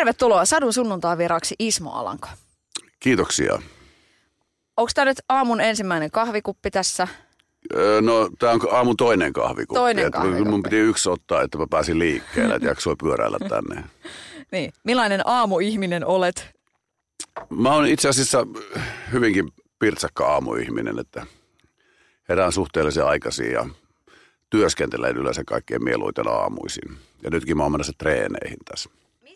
tervetuloa Sadun sunnuntai vieraaksi Ismo Alanko. Kiitoksia. Onko tämä nyt aamun ensimmäinen kahvikuppi tässä? No, tämä on aamun toinen kahvikuppi. Toinen että kahvikuppi. Mun piti yksi ottaa, että mä pääsin liikkeelle, että jaksoi pyöräillä tänne. Niin. Millainen aamuihminen olet? Mä oon itse asiassa hyvinkin pirtsakka aamuihminen, että herään suhteellisen aikaisin ja työskentelen yleensä kaikkein mieluiten aamuisin. Ja nytkin mä oon menossa treeneihin tässä.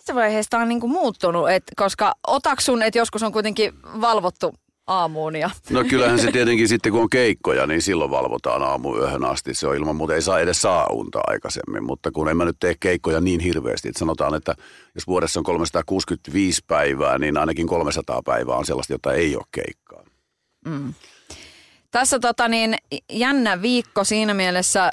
Missä vaiheessa tämä on niinku muuttunut? Et, koska otaksun, että joskus on kuitenkin valvottu aamuun ja No kyllähän se tietenkin sitten, kun on keikkoja, niin silloin valvotaan aamuyöhön asti. Se on ilman muuta, ei saa edes saa unta aikaisemmin, mutta kun en mä nyt tee keikkoja niin hirveästi, että sanotaan, että jos vuodessa on 365 päivää, niin ainakin 300 päivää on sellaista, jota ei ole keikkaa. Tässä tota niin, jännä viikko siinä mielessä,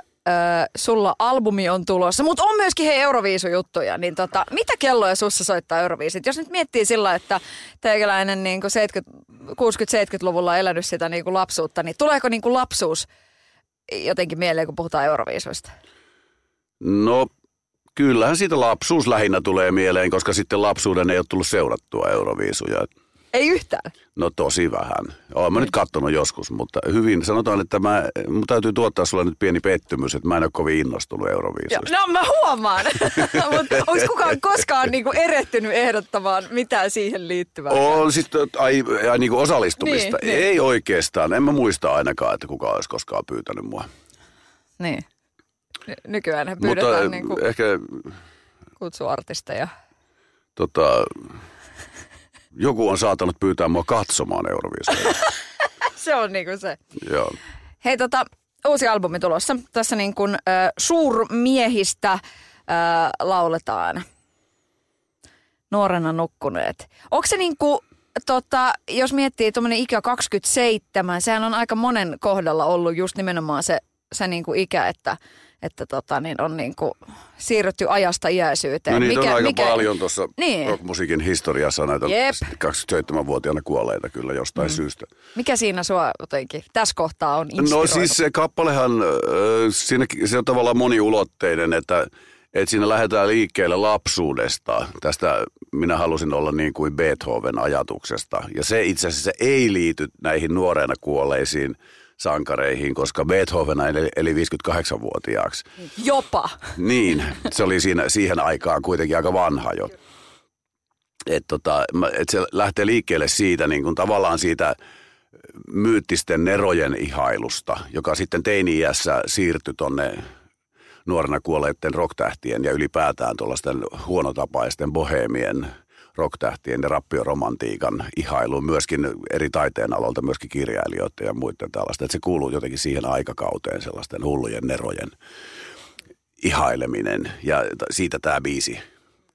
sulla albumi on tulossa, mutta on myöskin hei Euroviisujuttuja, niin tota, mitä kelloja sussa soittaa Euroviisit? Jos nyt miettii sillä, että teikäläinen niin 60-70-luvulla elänyt sitä niin kuin lapsuutta, niin tuleeko niin kuin lapsuus jotenkin mieleen, kun puhutaan Euroviisuista? No kyllähän siitä lapsuus lähinnä tulee mieleen, koska sitten lapsuuden ei ole tullut seurattua Euroviisuja. Ei yhtään. No tosi vähän. Olen mä nyt katsonut joskus, mutta hyvin sanotaan, että mä, mun täytyy tuottaa sulle nyt pieni pettymys, että mä en ole kovin innostunut Euroviisuista. no mä huomaan, mutta onko kukaan koskaan niinku erehtynyt ehdottamaan mitään siihen liittyvää? On sitten ai, ai niin kuin osallistumista. Niin, niin. Ei oikeastaan. En mä muista ainakaan, että kukaan olisi koskaan pyytänyt mua. Niin. Ny- Nykyään Mutta pyydetään eh, niinku ehkä kutsuartisteja. tota, joku on saatanut pyytää mua katsomaan Euroviisuja. Se on niinku se. Joo. Hei tota, uusi albumi tulossa. Tässä niin kuin äh, suurmiehistä äh, lauletaan. Nuorena nukkuneet. Onko se niin kuin, tota, jos miettii tuommoinen ikä 27, sehän on aika monen kohdalla ollut just nimenomaan se, se niin kuin ikä, että, että tota, niin on niin kuin siirrytty ajasta iäisyyteen. No niitä on aika paljon tuossa Niin. rockmusiikin historiassa näitä Jep. 27-vuotiaana kuolleita kyllä jostain mm. syystä. Mikä siinä sua jotenkin tässä kohtaa on No siis se kappalehan, siinä, se on tavallaan moniulotteinen, että, että siinä lähdetään liikkeelle lapsuudesta. Tästä minä halusin olla niin kuin Beethoven ajatuksesta. Ja se itse asiassa ei liity näihin nuoreena kuolleisiin sankareihin, koska Beethoven eli, eli 58-vuotiaaksi. Jopa. Niin, se oli siinä, siihen aikaan kuitenkin aika vanha jo. Et tota, et se lähtee liikkeelle siitä niin kuin tavallaan siitä myyttisten nerojen ihailusta, joka sitten teini-iässä siirtyi tonne nuorena kuolleiden rocktähtien ja ylipäätään tuollaisten huonotapaisten bohemien rocktähtien ja rappioromantiikan ihailuun myöskin eri taiteen aloilta, myöskin kirjailijoiden ja muiden tällaista. Että se kuuluu jotenkin siihen aikakauteen sellaisten hullujen nerojen ihaileminen ja siitä tämä biisi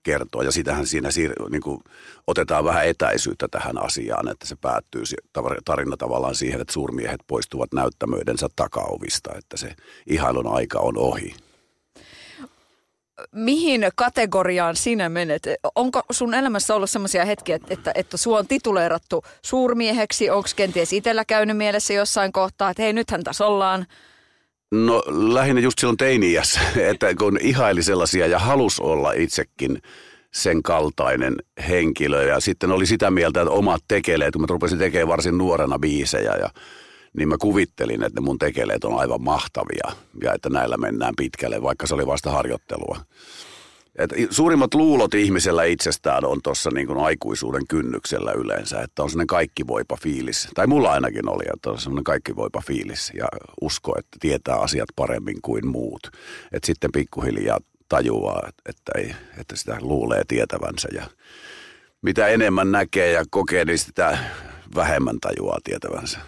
kertoo. Ja sitähän siinä siir- niin kuin otetaan vähän etäisyyttä tähän asiaan, että se päättyy tarina tavallaan siihen, että suurmiehet poistuvat näyttämöidensä takaovista, että se ihailun aika on ohi. Mihin kategoriaan sinä menet? Onko sun elämässä ollut sellaisia hetkiä, että, että, sua on tituleerattu suurmieheksi? Onko kenties itsellä käynyt mielessä jossain kohtaa, että hei nythän tässä ollaan? No lähinnä just silloin teini-iässä, että kun ihaili sellaisia ja halus olla itsekin sen kaltainen henkilö ja sitten oli sitä mieltä, että omat tekeleet, kun mä rupesin tekemään varsin nuorena biisejä ja niin mä kuvittelin, että ne mun tekeleet on aivan mahtavia ja että näillä mennään pitkälle, vaikka se oli vasta harjoittelua. Et suurimmat luulot ihmisellä itsestään on tuossa niin aikuisuuden kynnyksellä yleensä, että on sellainen kaikkivoipa fiilis. Tai mulla ainakin oli, että on sellainen kaikkivoipa fiilis ja usko, että tietää asiat paremmin kuin muut. Että sitten pikkuhiljaa tajuaa, että, ei, että sitä luulee tietävänsä ja mitä enemmän näkee ja kokee, niin sitä vähemmän tajuaa tietävänsä.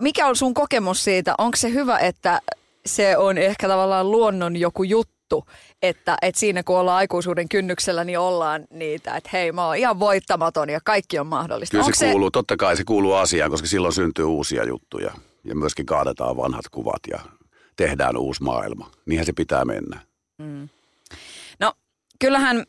Mikä on sun kokemus siitä? Onko se hyvä, että se on ehkä tavallaan luonnon joku juttu, että, että siinä kun ollaan aikuisuuden kynnyksellä, niin ollaan niitä, että hei mä oon ihan voittamaton ja kaikki on mahdollista. Kyllä Onko se kuuluu, totta kai se kuuluu asiaan, koska silloin syntyy uusia juttuja ja myöskin kaadetaan vanhat kuvat ja tehdään uusi maailma. Niinhän se pitää mennä. No kyllähän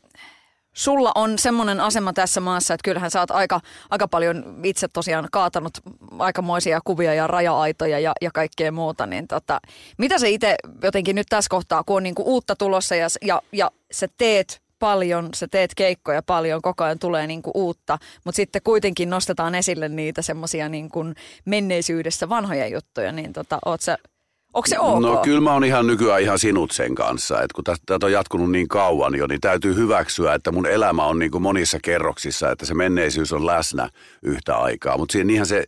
sulla on semmoinen asema tässä maassa, että kyllähän sä oot aika, aika paljon itse tosiaan kaatanut aikamoisia kuvia ja raja-aitoja ja, ja kaikkea muuta. Niin tota, mitä sä itse jotenkin nyt tässä kohtaa, kun on niinku uutta tulossa ja, ja, ja sä teet paljon, sä teet keikkoja paljon, koko ajan tulee niin kuin uutta, mutta sitten kuitenkin nostetaan esille niitä semmoisia niin menneisyydessä vanhoja juttuja, niin tota, oot sä Onko se ok? No kyllä mä oon ihan nykyään ihan sinut sen kanssa. että kun tätä on jatkunut niin kauan jo, niin täytyy hyväksyä, että mun elämä on niin kuin monissa kerroksissa, että se menneisyys on läsnä yhtä aikaa. Mutta niinhän se,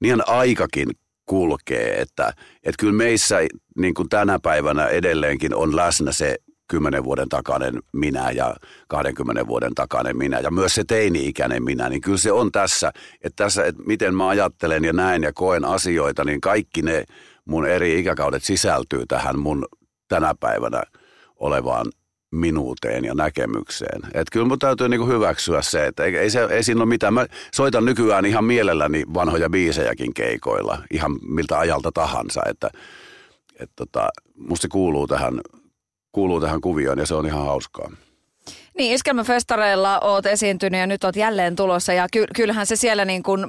niinhän aikakin kulkee, että, että kyllä meissä niin kuin tänä päivänä edelleenkin on läsnä se kymmenen vuoden takainen minä ja 20 vuoden takainen minä ja myös se teini-ikäinen minä, niin kyllä se on tässä, että tässä, että miten mä ajattelen ja näen ja koen asioita, niin kaikki ne mun eri ikäkaudet sisältyy tähän mun tänä päivänä olevaan minuuteen ja näkemykseen. Että kyllä mun täytyy niinku hyväksyä se, että ei, ei, se, ei siinä ole mitään. Mä soitan nykyään ihan mielelläni vanhoja biisejäkin keikoilla, ihan miltä ajalta tahansa, että et tota, musta se kuuluu tähän, kuuluu tähän kuvioon ja se on ihan hauskaa. Niin, iskelmäfestareilla oot esiintynyt ja nyt oot jälleen tulossa ja ky- kyllähän se siellä niin kuin,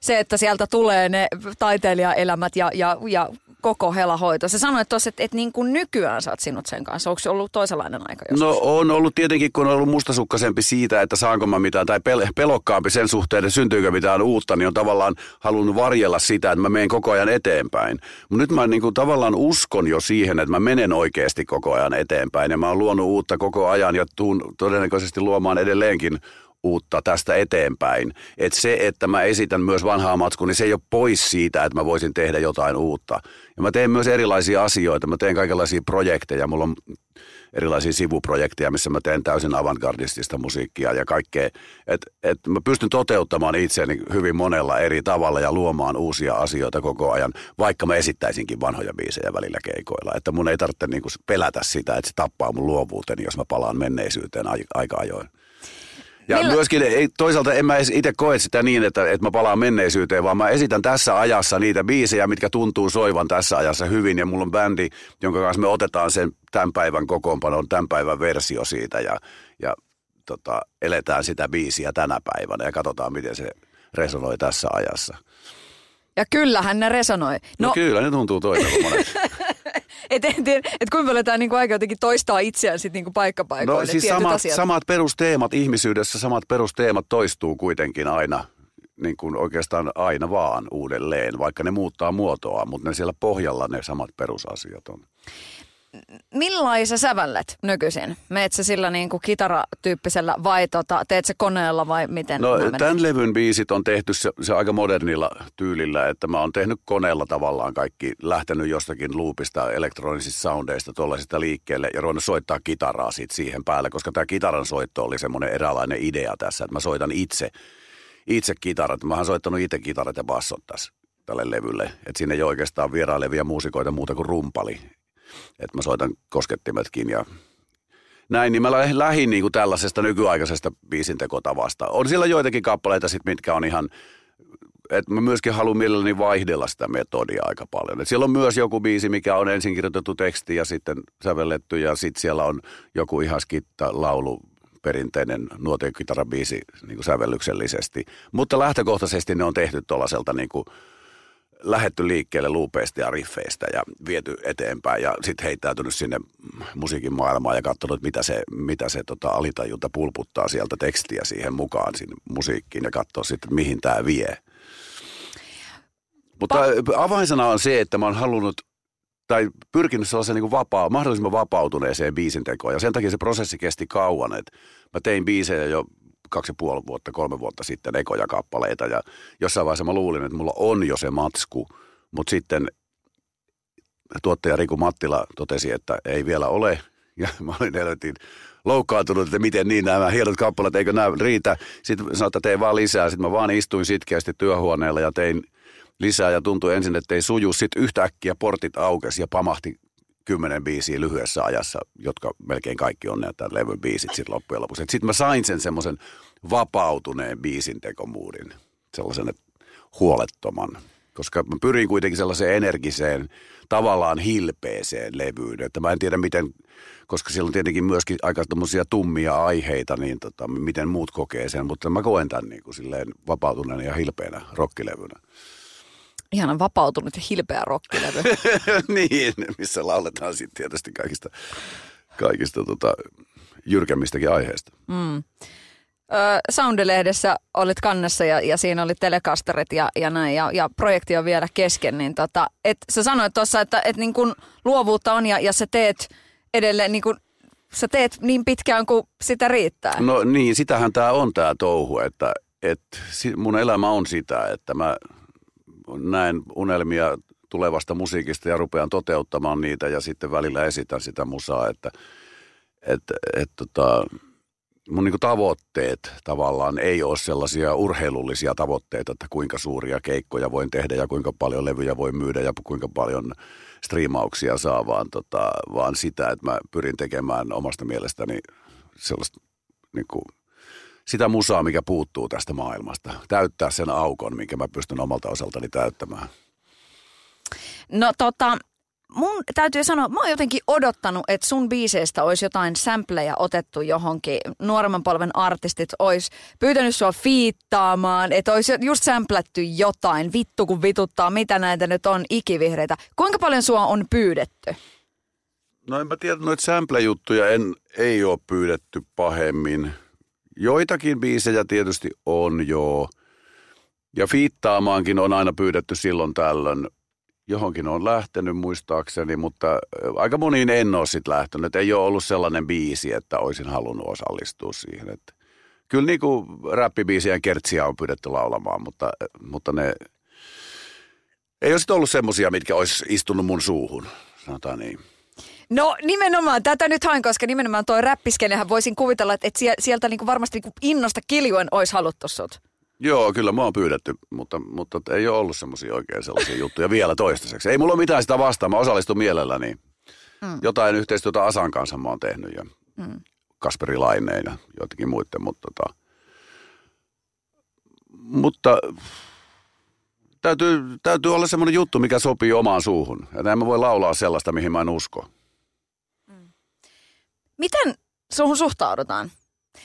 se, että sieltä tulee ne taiteilijaelämät ja, ja, ja koko helahoito. Sä sanoit tuossa, että, että niin kuin nykyään sä oot sinut sen kanssa. Onko se ollut toisenlainen aika joskus? No on ollut tietenkin, kun on ollut mustasukkaisempi siitä, että saanko mä mitään, tai pel- pelokkaampi sen suhteen, että syntyykö mitään uutta, niin on tavallaan halunnut varjella sitä, että mä menen koko ajan eteenpäin. Mutta nyt mä niin kuin tavallaan uskon jo siihen, että mä menen oikeasti koko ajan eteenpäin. Ja mä oon luonut uutta koko ajan ja tuun todennäköisesti luomaan edelleenkin uutta tästä eteenpäin. Että se, että mä esitän myös vanhaa matskua, niin se ei ole pois siitä, että mä voisin tehdä jotain uutta. Ja mä teen myös erilaisia asioita. Mä teen kaikenlaisia projekteja. Mulla on erilaisia sivuprojekteja, missä mä teen täysin avantgardistista musiikkia ja kaikkea. Että et mä pystyn toteuttamaan itseäni hyvin monella eri tavalla ja luomaan uusia asioita koko ajan, vaikka mä esittäisinkin vanhoja biisejä välillä keikoilla. Että mun ei tarvitse niinku pelätä sitä, että se tappaa mun luovuuteni, jos mä palaan menneisyyteen aika ajoin. Ja Millä... myöskin ei, toisaalta en mä itse koe sitä niin, että, että mä palaan menneisyyteen, vaan mä esitän tässä ajassa niitä biisejä, mitkä tuntuu soivan tässä ajassa hyvin. Ja mulla on bändi, jonka kanssa me otetaan sen tämän päivän kokoonpanon, tämän päivän versio siitä ja, ja tota, eletään sitä biisiä tänä päivänä ja katsotaan, miten se resonoi tässä ajassa. Ja kyllähän ne resonoi. No, no kyllä, ne tuntuu toiselta monet. et en tiedä, et kuinka paljon tämä niinku aika jotenkin toistaa itseään sitten niinku paikkapaikoille. No siis samat, samat perusteemat ihmisyydessä, samat perusteemat toistuu kuitenkin aina niin kuin oikeastaan aina vaan uudelleen, vaikka ne muuttaa muotoa, mutta ne siellä pohjalla ne samat perusasiat on millaisia sävället nykyisin? Meet sä sillä niin kuin kitaratyyppisellä vai tota, teet se koneella vai miten? No tämän levyn biisit on tehty se, se aika modernilla tyylillä, että mä oon tehnyt koneella tavallaan kaikki, lähtenyt jostakin loopista, elektronisista soundeista, tuollaisista liikkeelle ja ruvennut soittaa kitaraa sit siihen päälle, koska tämä kitaran soitto oli semmoinen eräänlainen idea tässä, että mä soitan itse, itse kitarat. Mä oon soittanut itse kitarat ja bassot tässä tälle levylle. Että sinne ei oikeastaan vierailevia muusikoita muuta kuin rumpali että mä soitan koskettimetkin ja näin, niin mä lähdin niin kuin tällaisesta nykyaikaisesta biisintekotavasta. On siellä joitakin kappaleita sit, mitkä on ihan, että mä myöskin haluan mielelläni vaihdella sitä metodia aika paljon. Et siellä on myös joku biisi, mikä on ensin kirjoitettu teksti ja sitten sävelletty ja sitten siellä on joku ihan skitta laulu perinteinen nuotien kitarabiisi niin kuin sävellyksellisesti. Mutta lähtökohtaisesti ne on tehty tuollaiselta niin kuin lähetty liikkeelle luupeista ja riffeistä ja viety eteenpäin ja sitten heittäytynyt sinne musiikin maailmaan ja katsonut, mitä se, mitä se tota, alitajunta pulputtaa sieltä tekstiä siihen mukaan sinne musiikkiin ja katsoa sitten, mihin tämä vie. Mutta pa- avainsana on se, että mä oon halunnut tai pyrkinyt sellaisen niin vapaa, mahdollisimman vapautuneeseen biisintekoon. Ja sen takia se prosessi kesti kauan, että mä tein biisejä jo kaksi ja puoli vuotta, kolme vuotta sitten ekoja kappaleita ja jossain vaiheessa mä luulin, että mulla on jo se matsku, mutta sitten tuottaja Riku Mattila totesi, että ei vielä ole ja mä olin helvetin loukkaantunut, että miten niin nämä hienot kappaleet, eikö nämä riitä. Sitten sanoin, että tein vaan lisää. Sitten mä vaan istuin sitkeästi työhuoneella ja tein lisää ja tuntui ensin, että ei suju. Sitten yhtäkkiä portit aukesi ja pamahti kymmenen biisiä lyhyessä ajassa, jotka melkein kaikki on näitä levyn biisit sitten loppujen lopuksi. Sitten mä sain sen semmoisen vapautuneen biisintekomuudin, sellaisen huolettoman, koska mä pyrin kuitenkin sellaiseen energiseen, tavallaan hilpeeseen levyyn, että mä en tiedä miten, koska siellä on tietenkin myöskin aika tummia aiheita, niin tota, miten muut kokee sen, mutta mä koen tämän niin kuin silleen vapautuneena ja hilpeänä rokkilevynä ihana vapautunut ja hilpeä rokkilevy. niin, missä lauletaan sitten tietysti kaikista, kaikista tota, jyrkemmistäkin aiheista. Mm. Ö, Soundilehdessä olit kannessa ja, ja siinä oli telekasterit ja, ja näin ja, ja projekti on vielä kesken. Niin tota, et sä sanoit tuossa, että et niin kun luovuutta on ja, ja sä teet edelleen niin kun, sä teet niin pitkään kuin sitä riittää. No niin, sitähän tämä on tämä touhu, että, että mun elämä on sitä, että mä näen unelmia tulevasta musiikista ja rupean toteuttamaan niitä ja sitten välillä esitän sitä musaa, että että et, tota, mun niin tavoitteet tavallaan ei ole sellaisia urheilullisia tavoitteita, että kuinka suuria keikkoja voin tehdä ja kuinka paljon levyjä voi myydä ja kuinka paljon striimauksia saa, vaan, tota, vaan sitä, että mä pyrin tekemään omasta mielestäni sellaista niin kuin, sitä musaa, mikä puuttuu tästä maailmasta. Täyttää sen aukon, minkä mä pystyn omalta osaltani täyttämään. No tota, mun täytyy sanoa, mä oon jotenkin odottanut, että sun biiseistä olisi jotain sampleja otettu johonkin. Nuoremman polven artistit olisi pyytänyt sua fiittaamaan, että olisi just samplätty jotain. Vittu kun vituttaa, mitä näitä nyt on ikivihreitä. Kuinka paljon sua on pyydetty? No en mä tiedä, noita sample-juttuja en, ei ole pyydetty pahemmin. Joitakin biisejä tietysti on joo. Ja fiittaamaankin on aina pyydetty silloin tällöin johonkin on lähtenyt muistaakseni, mutta aika moniin en ole sitten lähtenyt. Ei ole ollut sellainen biisi, että olisin halunnut osallistua siihen. Että kyllä niin kuin räppibiisien kertsiä on pyydetty laulamaan, mutta, mutta ne ei ole ollut semmoisia, mitkä olisi istunut mun suuhun, sanotaan niin. No nimenomaan, tätä nyt hain, koska nimenomaan tuo räppiskenehän voisin kuvitella, että, että sieltä niin kuin varmasti niin kuin innosta kiljuen olisi haluttu sut. Joo, kyllä mä oon pyydetty, mutta, mutta ei ole ollut semmoisia oikein sellaisia juttuja vielä toistaiseksi. Ei mulla ole mitään sitä vastaan, mä osallistun mielelläni. Mm. Jotain yhteistyötä Asan kanssa mä oon tehnyt ja mm. Kasperi Laineen ja joitakin muiden, mutta, tota, mutta täytyy, täytyy olla semmoinen juttu, mikä sopii omaan suuhun. Ja en mä voi laulaa sellaista, mihin mä en usko. Miten suhun suhtaudutaan?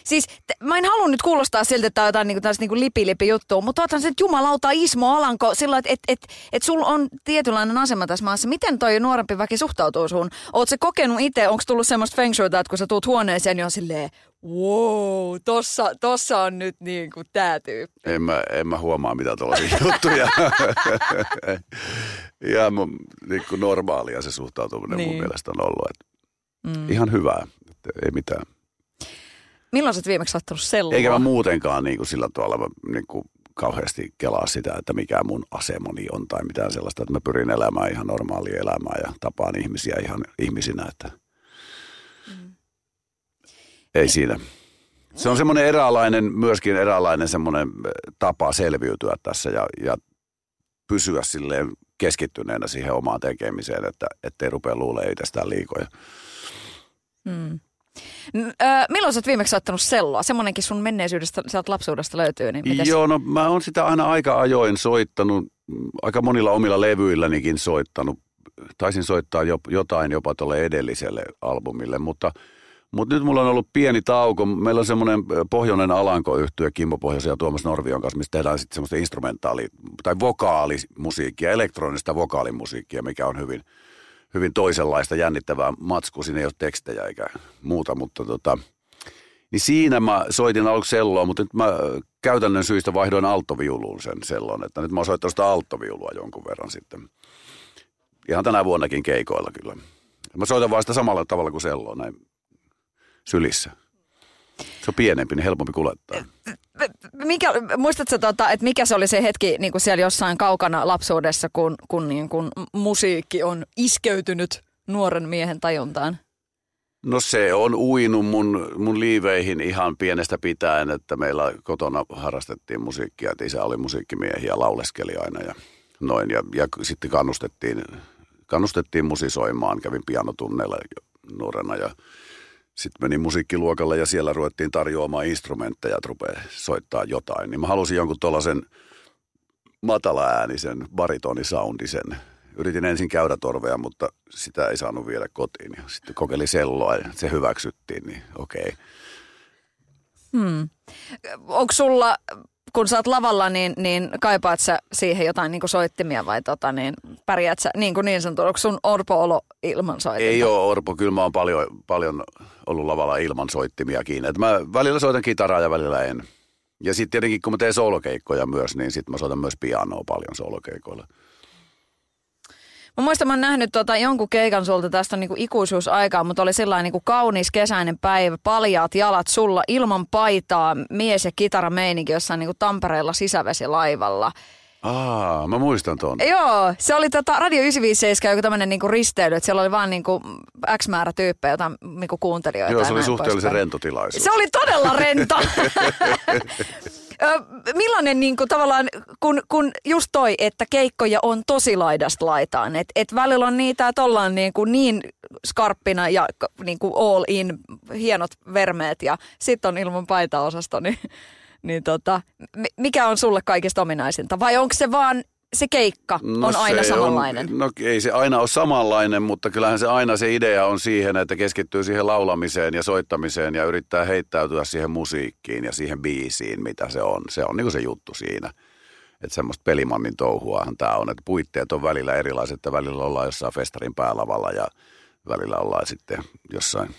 Siis t- mä en halua nyt kuulostaa siltä, että tämä on jotain niinku, niinku lipi-lipi juttua, mutta oothan se, että jumalauta Ismo Alanko sillä että et, et, et sulla on tietynlainen asema tässä maassa. Miten toi nuorempi väki suhtautuu suhun? Oot se kokenut itse, onko tullut semmoista feng shuita, että kun sä tuut huoneeseen, niin on silleen, wow, tossa, tossa on nyt niin kuin tää tyyppi. En mä, en mä huomaa mitä tuollaisia juttuja. Ihan niin normaalia se suhtautuminen niin. mun mielestä on ollut. Että mm. Ihan hyvää, että ei mitään. Milloin sä viimeksi ottanut sellua? Eikä mä muutenkaan niin kuin sillä tavalla niin kuin kauheasti kelaa sitä, että mikä mun asemani on tai mitään sellaista, että mä pyrin elämään ihan normaalia elämää ja tapaan ihmisiä ihan ihmisinä, että mm. ei siinä. Se on semmoinen eräänlainen, myöskin eräänlainen semmoinen eh, tapa selviytyä tässä ja, ja pysyä silleen keskittyneenä siihen omaan tekemiseen, että ettei rupea luulemaan itsestään liikoja. Mm. Öö, milloin sä oot viimeksi ottanut selloa? Semmoinenkin sun menneisyydestä, sieltä lapsuudesta löytyy. Niin mites? Joo, no mä oon sitä aina aika ajoin soittanut, aika monilla omilla levyillänikin soittanut. Taisin soittaa jo, jotain jopa tuolle edelliselle albumille, mutta, mutta nyt mulla on ollut pieni tauko. Meillä on semmoinen pohjoinen alanko yhtyö Kimmo Pohjoisen ja Tuomas Norvion kanssa, missä tehdään sitten semmoista instrumentaali- tai vokaalimusiikkia, elektronista vokaalimusiikkia, mikä on hyvin – hyvin toisenlaista jännittävää matskua. Siinä ei ole tekstejä eikä muuta, mutta tota, niin siinä mä soitin aluksi selloa, mutta nyt mä käytännön syistä vaihdoin alttoviuluun sen sellon, että nyt mä oon soittanut sitä alttoviulua jonkun verran sitten. Ihan tänä vuonnakin keikoilla kyllä. Mä soitan vaan sitä samalla tavalla kuin selloa näin sylissä. Se on pienempi, niin helpompi kuljettaa. Mikä, muistatko, tota, että mikä se oli se hetki niin kuin siellä jossain kaukana lapsuudessa, kun, kun, niin kun musiikki on iskeytynyt nuoren miehen tajuntaan? No se on uinut mun, mun liiveihin ihan pienestä pitäen, että meillä kotona harrastettiin musiikkia, että isä oli musiikkimiehiä ja lauleskeli aina ja noin. Ja, ja sitten kannustettiin, kannustettiin musisoimaan, kävin pianotunneilla nuorena ja sitten menin musiikkiluokalle ja siellä ruvettiin tarjoamaan instrumentteja, että rupeaa soittaa jotain. Niin mä halusin jonkun tuollaisen matala-äänisen baritonisoundisen. Yritin ensin käydä torvea, mutta sitä ei saanut viedä kotiin. Sitten kokeilin selloa ja se hyväksyttiin, niin okei. Hmm. Onko sulla kun sä oot lavalla, niin, niin kaipaat sä siihen jotain niin kuin soittimia vai tota, niin pärjäät sä niin, kuin niin sanottu, onko sun orpo-olo ilman soittimia? Ei ole orpo, kyllä mä oon paljon, paljon ollut lavalla ilman soittimiakin. Et mä välillä soitan kitaraa ja välillä en. Ja sitten tietenkin kun mä teen solokeikkoja myös, niin sitten mä soitan myös pianoa paljon solokeikoilla. Mä muistan, mä oon nähnyt tota jonkun keikan sulta, tästä niinku ikuisuusaikaa, mutta oli sellainen niinku kaunis kesäinen päivä, paljaat jalat sulla, ilman paitaa, mies ja kitara meininki jossain niinku Tampereella sisävesilaivalla. Aa, mä muistan tuon. Joo, se oli tota Radio 957 joku tämmöinen niinku risteily, että siellä oli vaan niinku X määrä tyyppejä, joita niinku kuuntelijoita. Joo, se oli suhteellisen poispäin. rento tilaisuus. Se oli todella rento. Millainen niin kuin, tavallaan, kun, kun just toi, että keikkoja on tosi laidasta laitaan, että et välillä on niitä, että ollaan niin, kuin niin skarppina ja niin kuin all in, hienot vermeet ja sitten on ilman paitaosasto, niin, niin tota, mi- mikä on sulle kaikista ominaisinta? Vai onko se vaan se keikka on aina samanlainen? On, no ei se aina ole samanlainen, mutta kyllähän se aina se idea on siihen, että keskittyy siihen laulamiseen ja soittamiseen ja yrittää heittäytyä siihen musiikkiin ja siihen biisiin, mitä se on. Se on niin se juttu siinä. Että semmoista pelimannin touhuahan tämä on, että puitteet on välillä erilaiset, että välillä ollaan jossain festarin päälavalla ja välillä ollaan sitten jossain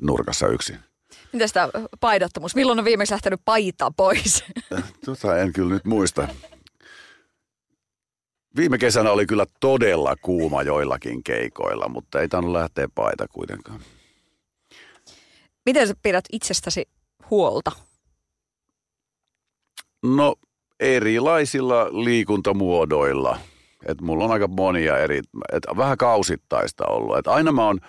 nurkassa yksin. Miten sitä paidattomuus? Milloin on viimeksi lähtenyt paita pois? Tota en kyllä nyt muista. Viime kesänä oli kyllä todella kuuma joillakin keikoilla, mutta ei tainnut lähteä paita kuitenkaan. Miten sä pidät itsestäsi huolta? No erilaisilla liikuntamuodoilla. Et mulla on aika monia eri, et vähän kausittaista ollut. Et aina mä oon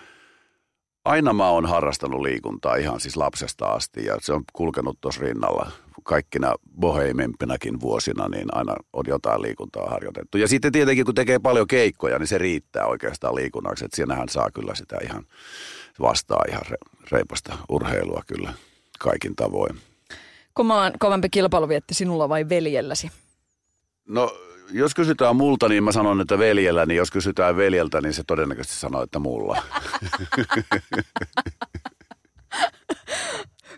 aina mä oon harrastanut liikuntaa ihan siis lapsesta asti ja se on kulkenut tuossa rinnalla kaikkina boheimimpinakin vuosina, niin aina on jotain liikuntaa harjoitettu. Ja sitten tietenkin kun tekee paljon keikkoja, niin se riittää oikeastaan liikunnaksi, että siinähän saa kyllä sitä ihan vastaa ihan re- reipasta urheilua kyllä kaikin tavoin. Kumman kovempi kilpailuvietti sinulla vai veljelläsi? No jos kysytään multa, niin mä sanon, että veljellä, niin jos kysytään veljeltä, niin se todennäköisesti sanoo, että mulla.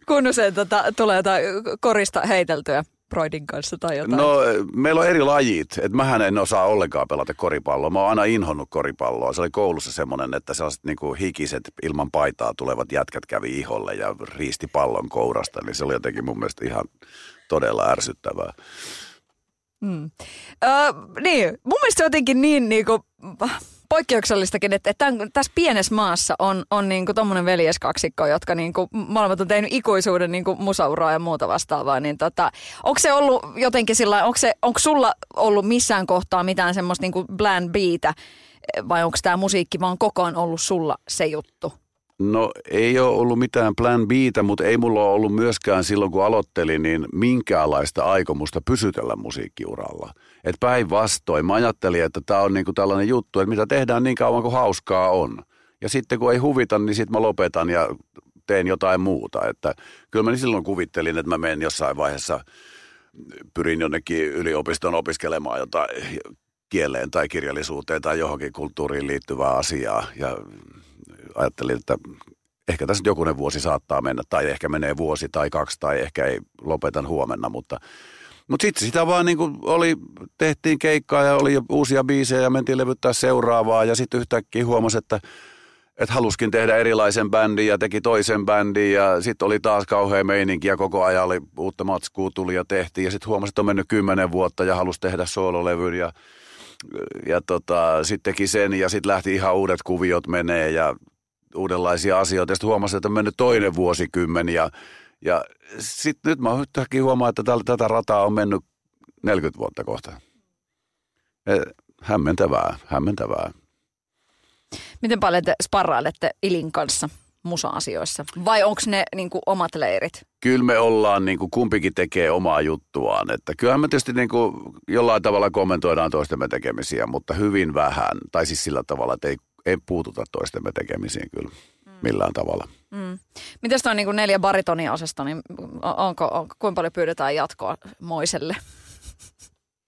Kun usein tota, tulee jotain korista heiteltyä Broidin kanssa tai jotain. No meillä on eri lajit, että mähän en osaa ollenkaan pelata koripalloa. Mä oon aina inhonnut koripalloa. Se oli koulussa semmoinen, että sellaiset niinku hikiset ilman paitaa tulevat jätkät kävi iholle ja riisti pallon kourasta. Niin se oli jotenkin mun mielestä ihan todella ärsyttävää. Mm. Niin, mun mielestä jotenkin niin niinku, poikkeuksellistakin, että, että tässä pienessä maassa on, on niinku tommonen veljeskaksikko, jotka niinku, molemmat on tehnyt ikuisuuden niinku musauraa ja muuta vastaavaa. Niin tota, onko se ollut jotenkin sillä onko, se, onko sulla ollut missään kohtaa mitään semmoista niinku plan Btä, vai onko tämä musiikki vaan koko ajan ollut sulla se juttu? No ei ole ollut mitään plan Btä, mutta ei mulla ole ollut myöskään silloin, kun aloittelin, niin minkäänlaista aikomusta pysytellä musiikkiuralla. Et päinvastoin mä ajattelin, että tämä on niinku tällainen juttu, että mitä tehdään niin kauan kuin hauskaa on. Ja sitten kun ei huvita, niin sitten mä lopetan ja teen jotain muuta. Että kyllä mä silloin kuvittelin, että mä menen jossain vaiheessa, pyrin jonnekin yliopiston opiskelemaan jotain kieleen tai kirjallisuuteen tai johonkin kulttuuriin liittyvää asiaa. Ja ajattelin, että ehkä tässä jokunen vuosi saattaa mennä, tai ehkä menee vuosi tai kaksi, tai ehkä ei lopetan huomenna, mutta mutta sitten sitä vaan niin oli, tehtiin keikkaa ja oli uusia biisejä ja mentiin levyttää seuraavaa ja sitten yhtäkkiä huomasi, että että haluskin tehdä erilaisen bändin ja teki toisen bändin ja sitten oli taas kauhea meininki ja koko ajan oli uutta matskua tuli ja tehtiin ja sitten huomasi, että on mennyt kymmenen vuotta ja halusi tehdä soololevyn ja, ja tota, sitten teki sen ja sitten lähti ihan uudet kuviot menee ja uudenlaisia asioita ja sitten huomasi, että on mennyt toinen vuosikymmen ja, ja sitten nyt mä yhtäkkiä huomaan, että täl, tätä rataa on mennyt 40 vuotta kohta. Hämmentävää, hämmentävää. Miten paljon te sparrailette Ilin kanssa musa-asioissa? Vai onko ne niin kuin, omat leirit? Kyllä me ollaan, niin kuin kumpikin tekee omaa juttuaan. Että kyllähän me tietysti niin kuin jollain tavalla kommentoidaan toistemme tekemisiä, mutta hyvin vähän. Tai siis sillä tavalla, että ei, ei puututa toistemme tekemisiin kyllä millään tavalla. Mm. Miten on niin kuin neljä baritonia osasta, niin onko, onko, kuinka paljon pyydetään jatkoa Moiselle?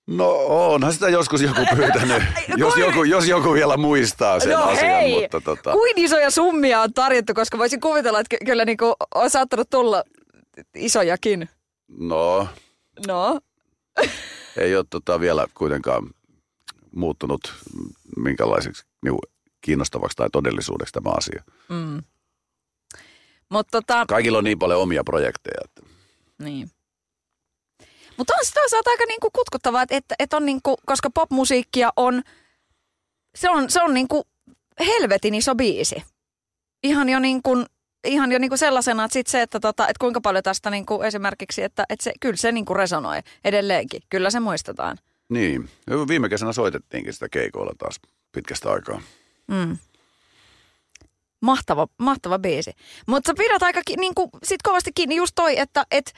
No onhan sitä joskus joku pyytänyt, jos joku, jos joku vielä muistaa sen no asian. hei, Mutta tota, kuin isoja summia on tarjottu, koska voisin kuvitella, että ky- kyllä niin kuin on saattanut tulla isojakin. no No, Ei ole tota vielä kuitenkaan muuttunut minkälaiseksi niin kiinnostavaksi tai todellisuudeksi tämä asia. mm. Mutta tota, Kaikilla on niin paljon omia projekteja. Että niin. Mutta on se toisaalta aika niinku kutkuttavaa, että, että, että on niinku, koska popmusiikkia on, se on, se on niinku helvetin iso biisi. Ihan jo niinku, ihan jo niinku sellaisena, että sit se, että, tota, että kuinka paljon tästä niinku esimerkiksi, että, että se, kyllä se niinku resonoi edelleenkin. Kyllä se muistetaan. niin, viime kesänä soitettiinkin sitä keikoilla taas pitkästä aikaa. Mm. Mahtava, mahtava biisi. Mutta sä pidät aika ki- niinku, sit kovasti kiinni just toi, että et,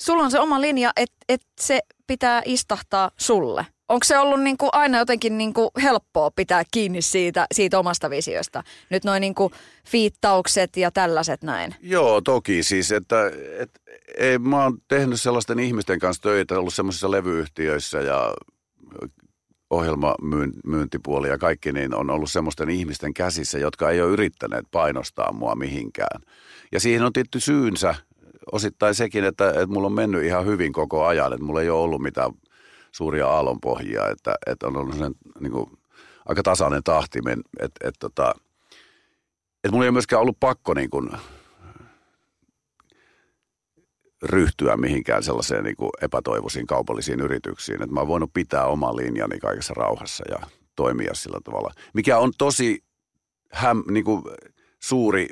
sulla on se oma linja, että et se pitää istahtaa sulle. Onko se ollut niinku aina jotenkin niinku helppoa pitää kiinni siitä, siitä omasta visiosta? Nyt noin niinku fiittaukset ja tällaiset näin. Joo, toki siis, että et, ei, mä oon tehnyt sellaisten ihmisten kanssa töitä, ollut semmoisissa levyyhtiöissä ja ohjelmamyyntipuoli ja kaikki, niin on ollut semmoisten ihmisten käsissä, jotka ei ole yrittäneet painostaa mua mihinkään. Ja siihen on tietty syynsä, osittain sekin, että, että mulla on mennyt ihan hyvin koko ajan, että mulla ei ole ollut mitään suuria aallonpohjia, että, että on ollut sen, niin kuin, aika tasainen tahti, men- että, että, tota, että mulla ei ole myöskään ollut pakko niin kuin, ryhtyä mihinkään sellaiseen niin kuin epätoivoisiin kaupallisiin yrityksiin. Että mä oon voinut pitää oman linjani kaikessa rauhassa ja toimia sillä tavalla. Mikä on tosi häm, niin kuin suuri,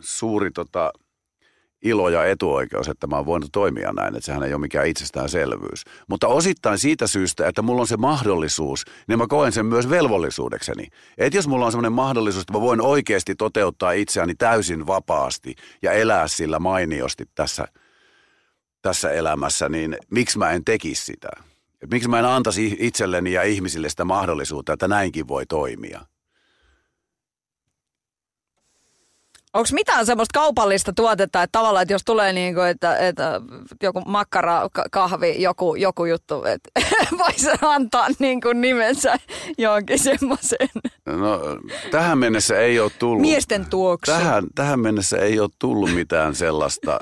suuri tota, ilo ja etuoikeus, että mä oon voinut toimia näin, että sehän ei ole mikään itsestäänselvyys. Mutta osittain siitä syystä, että mulla on se mahdollisuus, niin mä koen sen myös velvollisuudekseni. Että jos mulla on sellainen mahdollisuus, että mä voin oikeasti toteuttaa itseäni täysin vapaasti ja elää sillä mainiosti tässä, tässä elämässä, niin miksi mä en tekisi sitä? Et miksi mä en antaisi itselleni ja ihmisille sitä mahdollisuutta, että näinkin voi toimia? Onko mitään semmoista kaupallista tuotetta, että tavallaan, että jos tulee niin kuin, että, että joku makkara, ka- kahvi, joku, joku juttu, että voisi antaa niin kuin nimensä johonkin semmoiseen No, tähän mennessä ei ole tullut. miesten tuoksu. Tähän, tähän mennessä ei ole tullut mitään sellaista.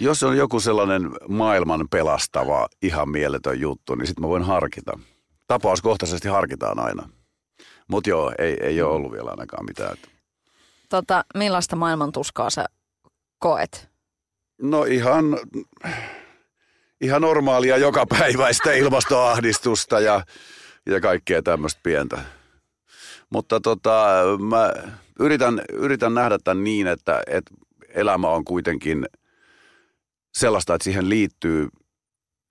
Jos on joku sellainen maailman pelastava, ihan mieletön juttu, niin sitten mä voin harkita. Tapauskohtaisesti harkitaan aina. Mutta joo, ei, ei ole ollut vielä ainakaan mitään. Tota, millaista maailmantuskaa sä koet? No ihan, ihan normaalia jokapäiväistä ilmastoahdistusta ja, ja kaikkea tämmöistä pientä. Mutta tota, mä yritän, yritän nähdä tämän niin, että, että elämä on kuitenkin sellaista, että siihen liittyy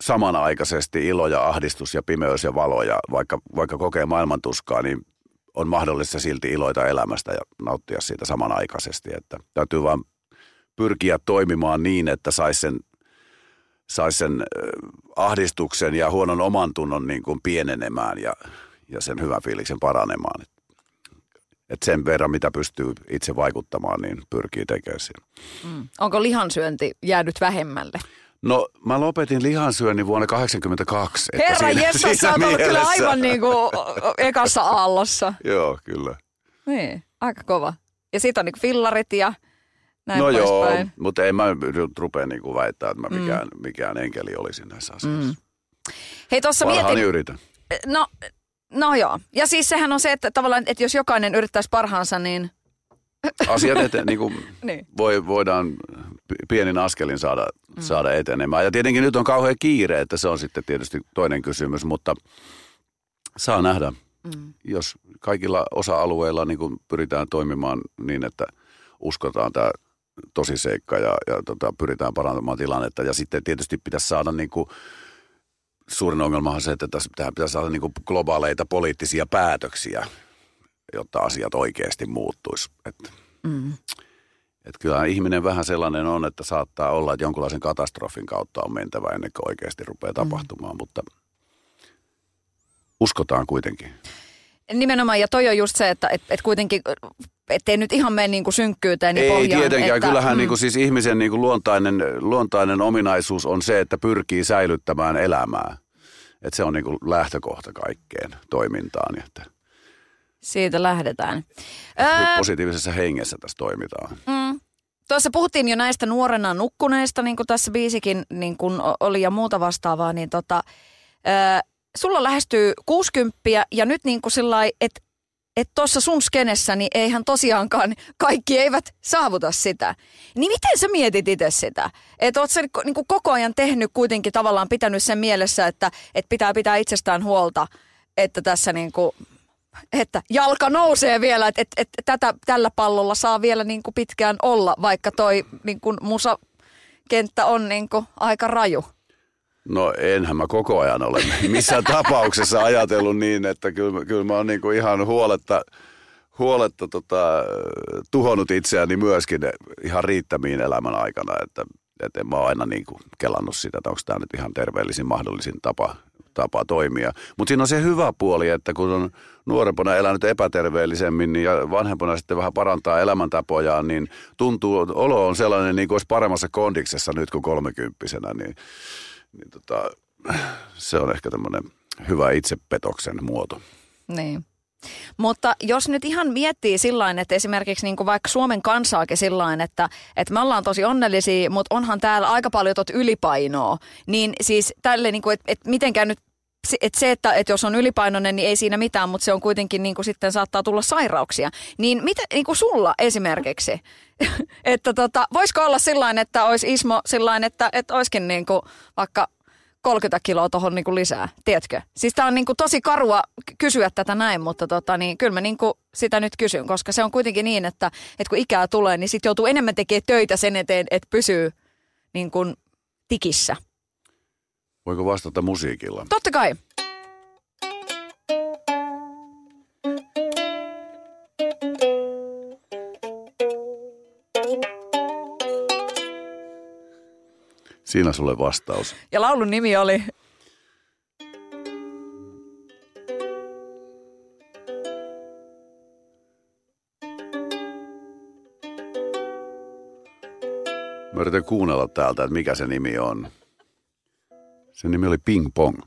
samanaikaisesti ilo ja ahdistus ja pimeys ja valo. Ja vaikka, vaikka kokee maailmantuskaa, niin on mahdollista silti iloita elämästä ja nauttia siitä samanaikaisesti. Että täytyy vaan pyrkiä toimimaan niin, että saisi sen, sais sen ahdistuksen ja huonon oman tunnon niin kuin pienenemään ja, ja sen hyvän fiiliksen paranemaan. Et, sen verran, mitä pystyy itse vaikuttamaan, niin pyrkii tekemään siinä. Mm. Onko lihansyönti jäänyt vähemmälle? No mä lopetin lihansyönnin vuonna 1982. että Herra Jessa, sä oot ollut kyllä aivan niin kuin ekassa aallossa. Joo, kyllä. Niin, aika kova. Ja sit on niin fillarit ja näin no joo, poispäin. mutta en mä nyt rupea niinku väittää, että mä mikään, mm. mikään enkeli olisin näissä asioissa. Mm. Hei tuossa mietin, yritän. no, no joo. Ja siis sehän on se, että tavallaan, että jos jokainen yrittäisi parhaansa, niin... Asiat eteen, niin kuin Niin. voi, voidaan pienin askelin saada, mm. saada etenemään. Ja tietenkin nyt on kauhean kiire, että se on sitten tietysti toinen kysymys, mutta saa nähdä. Mm. Jos kaikilla osa-alueilla niin kuin pyritään toimimaan niin, että uskotaan tämä tosiseikka ja, ja tota, pyritään parantamaan tilannetta. Ja sitten tietysti pitäisi saada niin kuin, suurin ongelma on se, että tässä tähän pitäisi saada niin globaaleita poliittisia päätöksiä, jotta asiat oikeasti muuttuisi. Että Mm. että kyllä ihminen vähän sellainen on, että saattaa olla, että jonkunlaisen katastrofin kautta on mentävä ennen kuin oikeasti rupeaa tapahtumaan, mutta uskotaan kuitenkin. Nimenomaan, ja toi on just se, että et, et kuitenkin, ettei nyt ihan mene niin kuin synkkyyteen ja Ei pohjaan. tietenkään, että, kyllähän mm, niin kuin siis ihmisen niin kuin luontainen, luontainen ominaisuus on se, että pyrkii säilyttämään elämää. Että se on niin kuin lähtökohta kaikkeen toimintaan, että Siitä lähdetään. Öö, positiivisessa hengessä tässä toimitaan. mm, Tuossa puhuttiin jo näistä nuorena nukkuneista, niin kuin tässä biisikin niin kuin oli ja muuta vastaavaa, niin tota, ää, sulla lähestyy 60 ja nyt niin kuin sillä että että tuossa sun skenessä niin eihän tosiaankaan kaikki eivät saavuta sitä. Niin miten sä mietit itse sitä? Että oot sä niin kuin koko ajan tehnyt kuitenkin tavallaan pitänyt sen mielessä, että, että pitää pitää itsestään huolta, että tässä niin kuin, että jalka nousee vielä, että, että, että tätä, tällä pallolla saa vielä niin kuin pitkään olla, vaikka toi niin kuin musakenttä on niin kuin aika raju. No enhän mä koko ajan ole missään tapauksessa ajatellut niin, että kyllä, kyllä mä oon kuin ihan huoletta, huoletta tota, tuhonnut itseäni myöskin ihan riittämiin elämän aikana, että, että en mä oon aina kuin kelannut sitä, että onko tämä nyt ihan terveellisin mahdollisin tapa, tapa toimia. Mutta siinä on se hyvä puoli, että kun on nuorempana elänyt epäterveellisemmin niin ja vanhempana sitten vähän parantaa elämäntapojaan, niin tuntuu, olo on sellainen niin kuin olisi paremmassa kondiksessa nyt kuin kolmekymppisenä, niin niin tota, se on ehkä tämmöinen hyvä itsepetoksen muoto. Niin. Mutta jos nyt ihan miettii sillä että esimerkiksi niin kuin vaikka Suomen kansaakin sillä että, että me ollaan tosi onnellisia, mutta onhan täällä aika paljon tot ylipainoa, niin siis tälle, niin kuin, että, että mitenkään nyt että se, että, että jos on ylipainoinen, niin ei siinä mitään, mutta se on kuitenkin niin kuin sitten saattaa tulla sairauksia. Niin mitä niin kuin sulla esimerkiksi, että tota, voisiko olla sillä että olisi Ismo sillä että, että olisikin niin kuin vaikka 30 kiloa tuohon niin lisää, tiedätkö? Siis tämä on niin kuin tosi karua kysyä tätä näin, mutta tota, niin, kyllä mä niin kuin sitä nyt kysyn, koska se on kuitenkin niin, että, että kun ikää tulee, niin sitten joutuu enemmän tekemään töitä sen eteen, että pysyy niin kuin tikissä. Voiko vastata musiikilla? Totta kai. Siinä sulle vastaus. Ja laulun nimi oli? Mä yritän kuunnella täältä, että mikä se nimi on. Se nimi oli Ping Pong.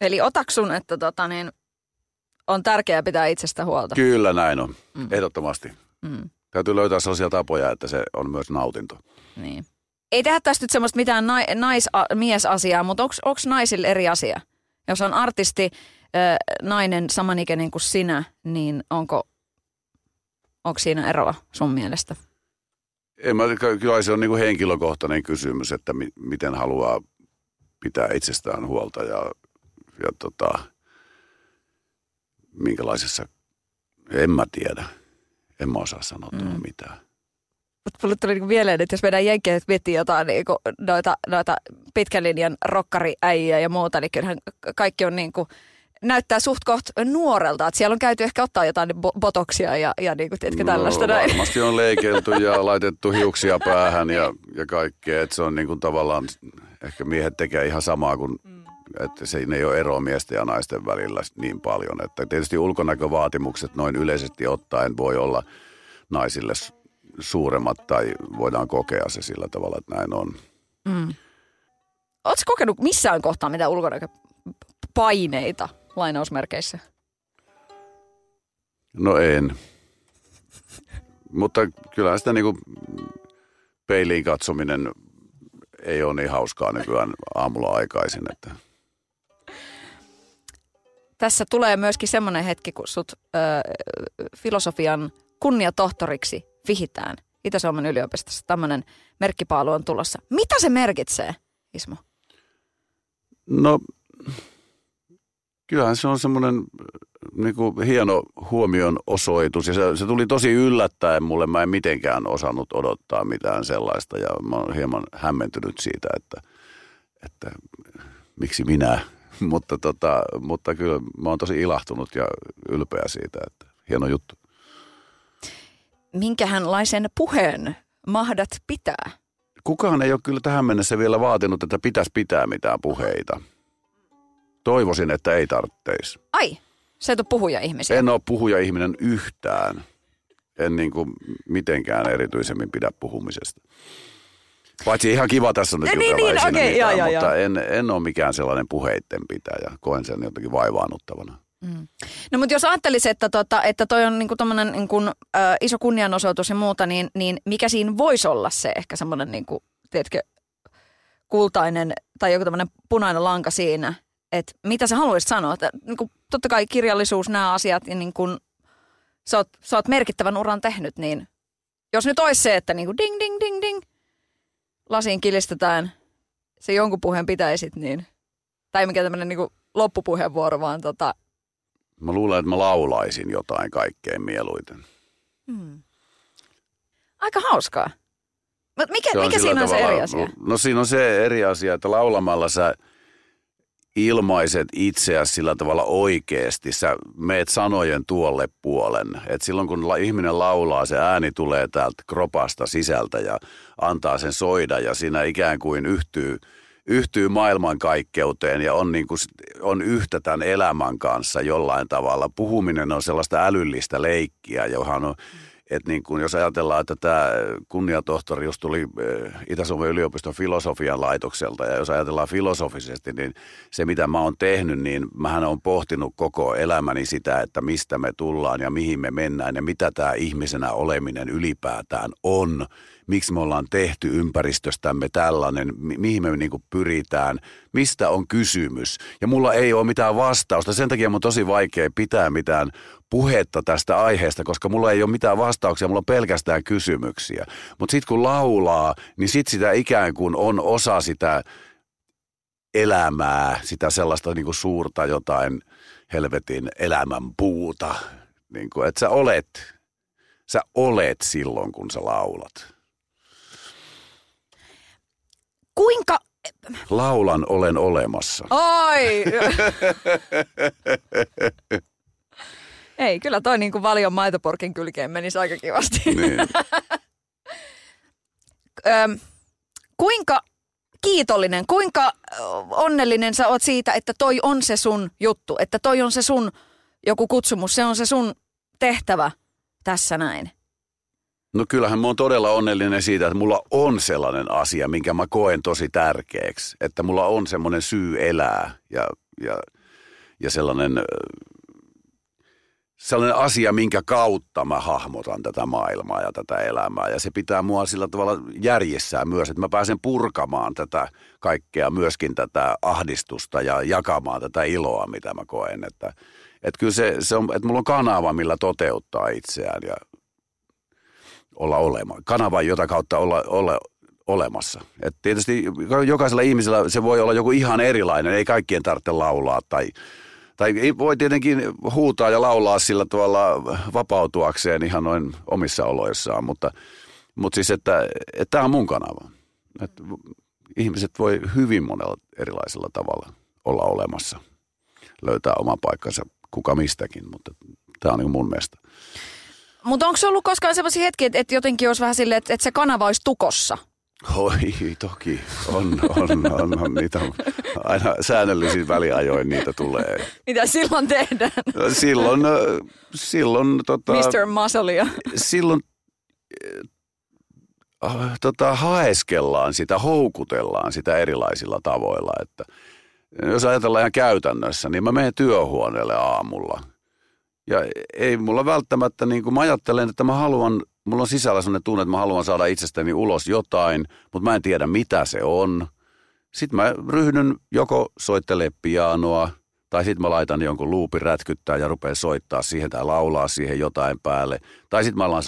Eli otaksun, että tota niin, on tärkeää pitää itsestä huolta. Kyllä näin on, mm. ehdottomasti. Mm. Täytyy löytää sellaisia tapoja, että se on myös nautinto. Niin. Ei tehdä tästä nyt semmoista mitään nais, nais, miesasiaa, mutta onko naisille eri asia? Jos on artisti, äh, nainen samanikäinen kuin sinä, niin onko, onko siinä eroa sun mielestä? En mä, kyllä se on niin kuin henkilökohtainen kysymys, että mi, miten haluaa pitää itsestään huolta ja, ja tota, minkälaisessa, en mä tiedä. En mä osaa sanoa mm. mitään. Mutta mulle tuli niinku mieleen, että jos meidän jenkeet miettii jotain niinku noita, noita pitkän linjan rokkariäijiä ja muuta, niin kyllähän kaikki on niinku, näyttää suht koht nuorelta. Että siellä on käyty ehkä ottaa jotain botoksia ja, ja niin kuin, tiedätkö, no, tällaista. Varmasti on leikelty ja laitettu hiuksia päähän ja, ja kaikkea. Että se on niin kuin tavallaan, ehkä miehet tekee ihan samaa kuin, mm. että se ei ole eroa miesten ja naisten välillä niin paljon. Että tietysti ulkonäkövaatimukset noin yleisesti ottaen voi olla naisille suuremmat tai voidaan kokea se sillä tavalla, että näin on. Mm. Oletko kokenut missään kohtaa mitä ulkonäköpaineita? Lainausmerkeissä? No en. Mutta kyllä sitä niin kuin peiliin katsominen ei ole niin hauskaa nykyään aamulla aikaisin. Että. Tässä tulee myöskin semmoinen hetki, kun sut ö, filosofian kunniatohtoriksi vihitään Itä-Suomen yliopistossa. Tämmöinen merkkipaalu on tulossa. Mitä se merkitsee, Ismo? No kyllähän se on semmoinen äh, niin kuin hieno huomion osoitus ja se, se tuli tosi yllättäen mulle. Mä en mitenkään osannut odottaa mitään sellaista ja mä oon hieman hämmentynyt siitä, että, että miksi minä. mutta, tota, mutta kyllä mä oon tosi ilahtunut ja ylpeä siitä, että hieno juttu. Minkähänlaisen puheen mahdat pitää? Kukaan ei ole kyllä tähän mennessä vielä vaatinut, että pitäisi pitää mitään puheita. Toivoisin, että ei tarvitseisi. Ai, se et ole puhuja-ihmisiä? En ole puhuja-ihminen yhtään. En niin kuin mitenkään erityisemmin pidä puhumisesta. Paitsi ihan kiva tässä on nyt niin, jutella, niin, okay, mitään, joo, mutta joo. En, en ole mikään sellainen puheitten pitäjä. Koen sen jotenkin vaivaannuttavana. Mm. No mutta jos ajattelisi, että, tota, että toi on niinku niinku, äh, iso kunnianosoitus ja muuta, niin, niin mikä siinä voisi olla se ehkä semmoinen, niinku, tiedätkö, kultainen tai joku tämmöinen punainen lanka siinä, että mitä sä haluaisit sanoa? Että, niinku, totta kai kirjallisuus, nämä asiat, ja niin kun sä oot, sä oot merkittävän uran tehnyt, niin jos nyt olisi se, että niinku ding, ding, ding, ding, lasiin kilistetään, se jonkun puheen pitäisit, niin, tai mikä tämmöinen niinku loppupuheenvuoro, vaan tota, Mä luulen, että mä laulaisin jotain kaikkein mieluiten. Hmm. Aika hauskaa. Mutta mikä, mikä siinä on se eri asia? No, no siinä on se eri asia, että laulamalla sä ilmaiset itseäsi sillä tavalla oikeasti. Sä meet sanojen tuolle puolen. Et silloin kun ihminen laulaa, se ääni tulee täältä kropasta sisältä ja antaa sen soida ja siinä ikään kuin yhtyy – yhtyy maailmankaikkeuteen ja on, niin kuin, on yhtä tämän elämän kanssa jollain tavalla. Puhuminen on sellaista älyllistä leikkiä, johon on, että niin kuin, jos ajatellaan, että tämä kunniatohtori just tuli eh, Itä-Suomen yliopiston filosofian laitokselta, ja jos ajatellaan filosofisesti, niin se mitä mä oon tehnyt, niin mähän on pohtinut koko elämäni sitä, että mistä me tullaan ja mihin me mennään ja mitä tämä ihmisenä oleminen ylipäätään on miksi me ollaan tehty ympäristöstämme tällainen, mi- mihin me niin kuin pyritään, mistä on kysymys. Ja mulla ei ole mitään vastausta. Sen takia on tosi vaikea pitää mitään puhetta tästä aiheesta, koska mulla ei ole mitään vastauksia, mulla on pelkästään kysymyksiä. Mutta sitten kun laulaa, niin sitten sitä ikään kuin on osa sitä elämää, sitä sellaista niin kuin suurta jotain helvetin elämän puuta. Niin kuin, että sä olet, sä olet silloin, kun sä laulat. Kuinka... Laulan olen olemassa. Ai! Ei, kyllä toi niin kuin valion maitoporkin kylkeen menisi aika kivasti. Niin. Öm, kuinka kiitollinen, kuinka onnellinen sä oot siitä, että toi on se sun juttu, että toi on se sun joku kutsumus, se on se sun tehtävä tässä näin? No kyllähän mä oon todella onnellinen siitä, että mulla on sellainen asia, minkä mä koen tosi tärkeäksi. Että mulla on semmoinen syy elää ja, ja, ja sellainen, sellainen asia, minkä kautta mä hahmotan tätä maailmaa ja tätä elämää. Ja se pitää mua sillä tavalla järjessään myös, että mä pääsen purkamaan tätä kaikkea, myöskin tätä ahdistusta ja jakamaan tätä iloa, mitä mä koen. Että, että kyllä se, se on, että mulla on kanava, millä toteuttaa itseään ja olla olema, kanava, jota kautta olla, olla olemassa. Et tietysti jokaisella ihmisellä se voi olla joku ihan erilainen, ei kaikkien tarvitse laulaa tai, tai voi tietenkin huutaa ja laulaa sillä tavalla vapautuakseen ihan noin omissa oloissaan, mutta, mutta siis, että, että tämä on mun kanava. Että ihmiset voi hyvin monella erilaisella tavalla olla olemassa, löytää oman paikkansa kuka mistäkin, mutta tämä on niin mun mielestä. Mutta onko se ollut koskaan sellaisia hetkiä, että, että jotenkin olisi vähän silleen, että, että se kanava olisi tukossa? Oi, toki. On, on, on, on. Niitä on aina säännöllisin väliajoin niitä tulee. Mitä silloin tehdään? No, silloin, silloin tota, Mr. Musclea. Silloin äh, tota, haeskellaan sitä, houkutellaan sitä erilaisilla tavoilla. Että jos ajatellaan ihan käytännössä, niin mä menen työhuoneelle aamulla – ja ei mulla välttämättä, niin kuin mä ajattelen, että mä haluan, mulla on sisällä sellainen tunne, että mä haluan saada itsestäni ulos jotain, mutta mä en tiedä mitä se on. Sitten mä ryhdyn joko soittelee pianoa, tai sitten mä laitan jonkun luupin rätkyttää ja rupean soittaa siihen tai laulaa siihen jotain päälle. Tai sitten mä alan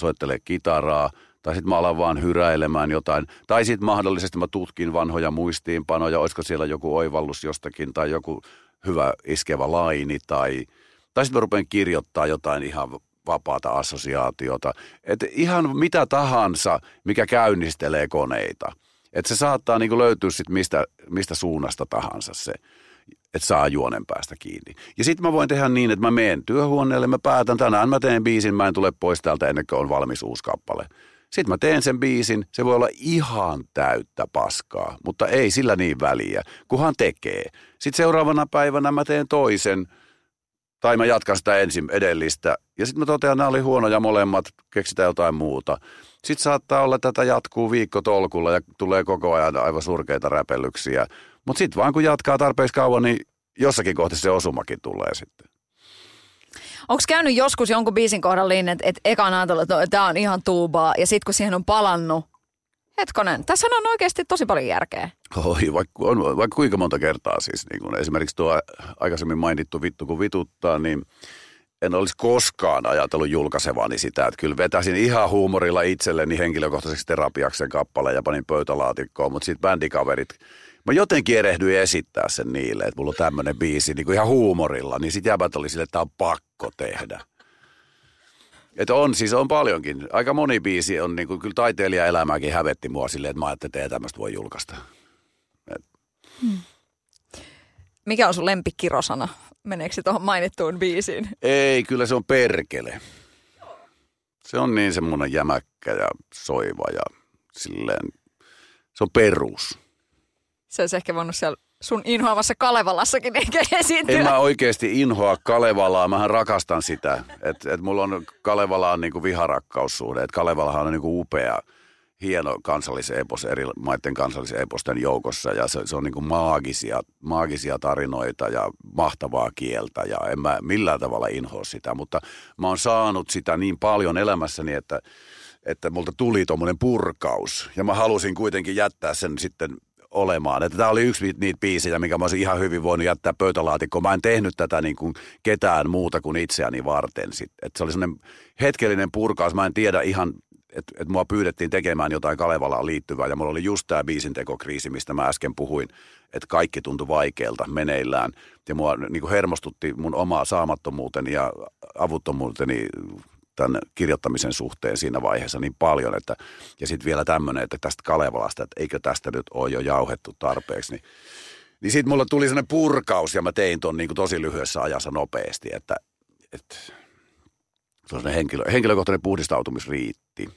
soittele kitaraa, tai sitten mä alan vaan hyräilemään jotain. Tai sitten mahdollisesti mä tutkin vanhoja muistiinpanoja, olisiko siellä joku oivallus jostakin, tai joku hyvä iskevä laini, tai – tai sitten mä rupean kirjoittaa jotain ihan vapaata assosiaatiota. Että ihan mitä tahansa, mikä käynnistelee koneita. Että se saattaa niin löytyä sitten mistä, mistä suunnasta tahansa se, että saa juonen päästä kiinni. Ja sitten mä voin tehdä niin, että mä menen työhuoneelle, mä päätän, tänään mä teen biisin, mä en tule pois täältä ennen kuin on valmis uusi kappale. Sitten mä teen sen biisin, se voi olla ihan täyttä paskaa, mutta ei sillä niin väliä, kunhan tekee. Sitten seuraavana päivänä mä teen toisen – tai mä jatkan sitä ensin edellistä. Ja sitten mä totean, että nämä oli huonoja molemmat, keksitään jotain muuta. Sitten saattaa olla, että tätä jatkuu viikko tolkulla ja tulee koko ajan aivan surkeita räpelyksiä. Mutta sitten vaan kun jatkaa tarpeeksi kauan, niin jossakin kohtaa se osumakin tulee sitten. Onko käynyt joskus jonkun biisin kohdalla niin, että, että eka on ajatellut, että tämä on ihan tuubaa, ja sitten kun siihen on palannut, hetkonen, tässä on oikeasti tosi paljon järkeä. Oi, vaikka, on, vaikka kuinka monta kertaa siis. Niin kun esimerkiksi tuo aikaisemmin mainittu vittu kun vituttaa, niin en olisi koskaan ajatellut julkaisevani sitä. Että kyllä vetäisin ihan huumorilla itselleni henkilökohtaiseksi terapiaksi sen kappaleen ja panin pöytälaatikkoon, mutta sitten bändikaverit – mä jotenkin erehdyin esittää sen niille, että mulla on tämmöinen biisi niin kuin ihan huumorilla, niin sitten jäbät oli sille, että tämä on pakko tehdä. Että on, siis on paljonkin. Aika moni biisi on, niin kuin, kyllä taiteilijaelämääkin hävetti mua silleen, että mä ajattelin, että tämmöistä voi julkaista. Et. Hmm. Mikä on sun lempikkirosana? Meneekö se tuohon mainittuun biisiin? Ei, kyllä se on perkele. Se on niin semmoinen jämäkkä ja soiva ja silleen, se on perus se olisi ehkä voinut siellä sun inhoamassa Kalevalassakin ehkä esiintyä. En mä oikeasti inhoa Kalevalaa, mähän rakastan sitä. Että et mulla on Kalevalaan niinku viharakkaussuhde. Että Kalevalahan on niinku upea, hieno kansallisepos eri maiden kansalliseposten joukossa. Ja se, se on niinku maagisia, maagisia tarinoita ja mahtavaa kieltä. Ja en mä millään tavalla inhoa sitä, mutta mä oon saanut sitä niin paljon elämässäni, että että multa tuli tuommoinen purkaus. Ja mä halusin kuitenkin jättää sen sitten olemaan. Että tämä oli yksi niitä biisejä, mikä mä olisin ihan hyvin voinut jättää pöytälaatikkoon. Mä en tehnyt tätä niin kuin ketään muuta kuin itseäni varten. Että se oli sellainen hetkellinen purkaus. Mä en tiedä ihan, että et mua pyydettiin tekemään jotain Kalevalaan liittyvää. Ja mulla oli just tämä biisintekokriisi, mistä mä äsken puhuin, että kaikki tuntui vaikealta meneillään. Ja mua niin kuin hermostutti mun omaa saamattomuuteni ja avuttomuuteni tämän kirjoittamisen suhteen siinä vaiheessa niin paljon, että, ja sitten vielä tämmöinen, että tästä Kalevalasta, että eikö tästä nyt ole jo jauhettu tarpeeksi, niin, niin sitten mulla tuli sellainen purkaus, ja mä tein ton niin tosi lyhyessä ajassa nopeasti, että, että se on henkilö, henkilökohtainen puhdistautumisriitti.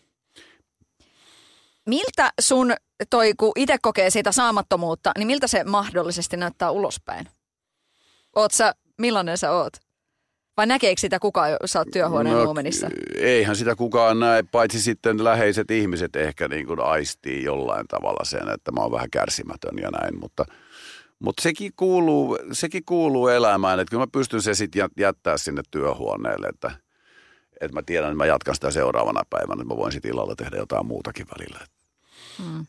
Miltä sun toi, kun itse kokee siitä saamattomuutta, niin miltä se mahdollisesti näyttää ulospäin? Oot sä, millainen sä oot? Vai näkeekö sitä kukaan, jos sä oot työhuoneen no, uumenissa? Eihän sitä kukaan näe, paitsi sitten läheiset ihmiset ehkä niin kuin aistii jollain tavalla sen, että mä oon vähän kärsimätön ja näin, mutta, mutta sekin, kuuluu, sekin kuuluu elämään, että kyllä mä pystyn se sitten jättää sinne työhuoneelle, että, että mä tiedän, että mä jatkan sitä seuraavana päivänä, että mä voin sitten illalla tehdä jotain muutakin välillä. Hmm.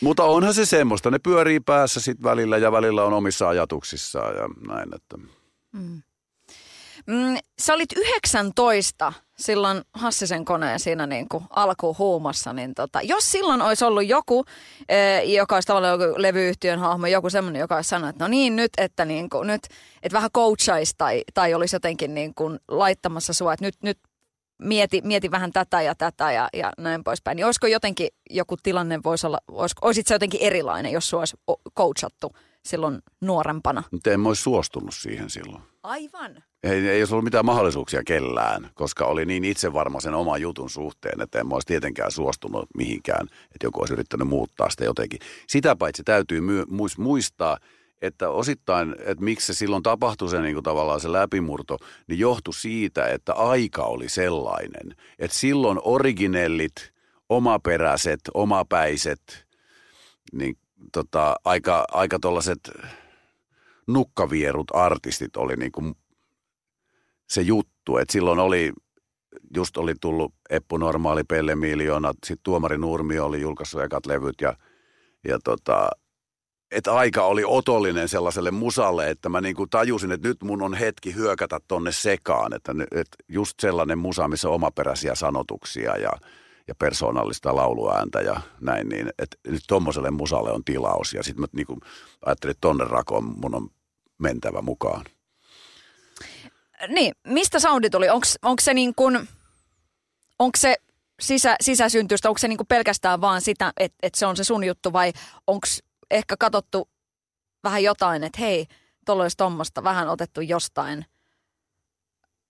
Mutta onhan se semmoista, ne pyörii päässä sitten välillä ja välillä on omissa ajatuksissaan ja näin, että... Hmm. Mm, sä olit 19 silloin Hassisen koneen siinä niin kuin alkuhuumassa, niin tota, jos silloin olisi ollut joku, e, joka olisi tavallaan joku levyyhtiön hahmo, joku semmoinen, joka olisi sanonut, että no niin nyt, että, niin kuin, nyt, että vähän coachaisi tai, tai olisi jotenkin niin kuin laittamassa sua, että nyt, nyt mieti, mieti vähän tätä ja tätä ja, ja näin poispäin. Niin olisiko jotenkin joku tilanne, voisi olla, olisiko, olisit se jotenkin erilainen, jos sua olisi coachattu silloin nuorempana? Mutta en olisi suostunut siihen silloin. Aivan. Ei, ei olisi ollut mitään mahdollisuuksia kellään, koska oli niin itsevarma sen oman jutun suhteen, että en mä olisi tietenkään suostunut mihinkään, että joku olisi yrittänyt muuttaa sitä jotenkin. Sitä paitsi täytyy my, muistaa, että osittain, että miksi se silloin tapahtui se niin kuin tavallaan se läpimurto, niin johtui siitä, että aika oli sellainen, että silloin originellit, omaperäiset, omapäiset, niin tota, aika, aika tuollaiset nukkavierut artistit oli niin kuin se juttu, että silloin oli, just oli tullut Eppu Normaali, Pelle Miljoona, sitten Tuomari Nurmi oli julkaissut ekat levyt ja, ja tota, että aika oli otollinen sellaiselle musalle, että mä niinku tajusin, että nyt mun on hetki hyökätä tonne sekaan, että, että just sellainen musa, missä on omaperäisiä sanotuksia ja, ja persoonallista lauluääntä ja näin, niin että nyt tommoselle musalle on tilaus. Ja sitten mä niinku ajattelin, että tonne rakoon mun on mentävä mukaan. Niin, mistä soundi tuli? Onko se niin kuin, onko se sisä, sisäsyntystä, onko se niin kuin pelkästään vaan sitä, että, että se on se sun juttu vai onko ehkä katsottu vähän jotain, että hei, tuolla olisi tuommoista vähän otettu jostain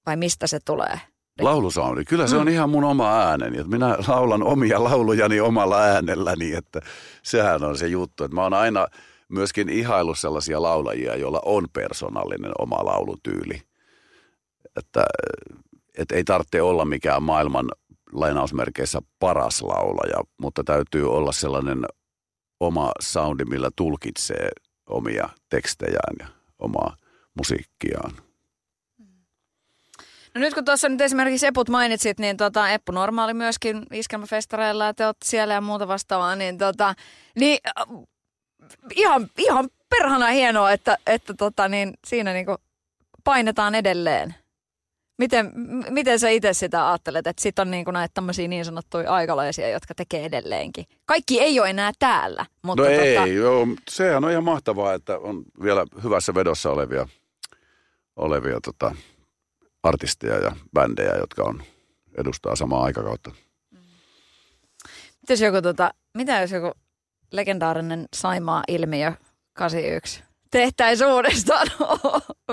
vai mistä se tulee? Laulusoundi. Kyllä se on mm. ihan mun oma ääneni. Minä laulan omia laulujani omalla äänelläni, että sehän on se juttu. Että mä oon aina myöskin ihailu sellaisia laulajia, joilla on persoonallinen oma laulutyyli. Että, että ei tarvitse olla mikään maailman lainausmerkeissä paras laulaja, mutta täytyy olla sellainen oma soundi, millä tulkitsee omia tekstejään ja omaa musiikkiaan. No nyt kun tuossa nyt esimerkiksi Eput mainitsit, niin tota, Eppu Normaali myöskin iskelmäfestareilla ja te olette siellä ja muuta vastaavaa, niin, tota, niin ihan, ihan perhana hienoa, että, että tota, niin siinä niinku painetaan edelleen. Miten, miten sä itse sitä ajattelet, että sit on niinku näitä tämmöisiä niin sanottuja aikalaisia, jotka tekee edelleenkin? Kaikki ei ole enää täällä, mutta No tota, ei, joo, sehän on ihan mahtavaa, että on vielä hyvässä vedossa olevia, olevia tota, artisteja ja bändejä, jotka on, edustaa samaa aikakautta. Mitäs joku, tota, mitä jos joku legendaarinen Saimaa-ilmiö 81 tehtäisiin uudestaan?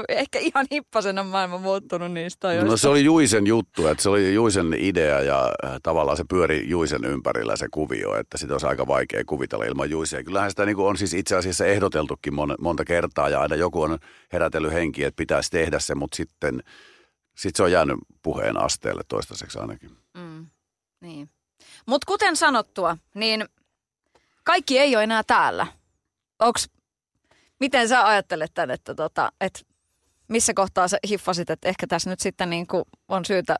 Ehkä ihan hippasen on maailma muuttunut niistä ajoista. No se oli Juisen juttu, että se oli Juisen idea ja äh, tavallaan se pyöri Juisen ympärillä se kuvio, että sitä olisi aika vaikea kuvitella ilman Juisia. Kyllähän sitä niin on siis itse asiassa ehdoteltukin mon, monta kertaa ja aina joku on herätellyt henkiä, että pitäisi tehdä se, mutta sitten sit se on jäänyt puheen asteelle toistaiseksi ainakin. Mm, niin. Mutta kuten sanottua, niin kaikki ei ole enää täällä. Onks, miten sä ajattelet tämän, että, tota, että missä kohtaa sä hiffasit, että ehkä tässä nyt sitten niin kuin on syytä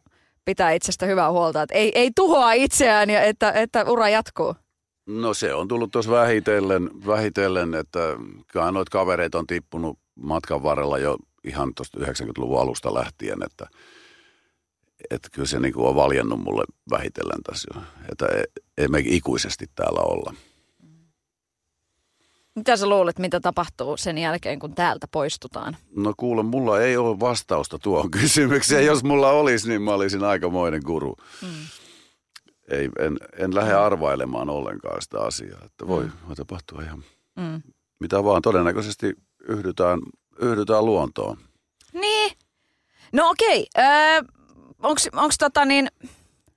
pitää itsestä hyvää huolta, että ei, ei tuhoa itseään ja että, että ura jatkuu. No se on tullut tuossa vähitellen, vähitellen, että kyllä noita kavereita on tippunut matkan varrella jo ihan tuosta 90-luvun alusta lähtien, että, että kyllä se niinku on valjennut mulle vähitellen tässä jo, että ei, ei me ikuisesti täällä olla. Mitä sä luulet, mitä tapahtuu sen jälkeen, kun täältä poistutaan? No kuule, mulla ei ole vastausta tuohon kysymykseen. Jos mulla olisi, niin mä olisin aikamoinen guru. Mm. Ei, en, en lähde arvailemaan ollenkaan sitä asiaa, että voi, voi tapahtua ihan Mm. mitä vaan. Todennäköisesti yhdytään, yhdytään luontoon. Niin. No okei. Öö, Onko tota niin,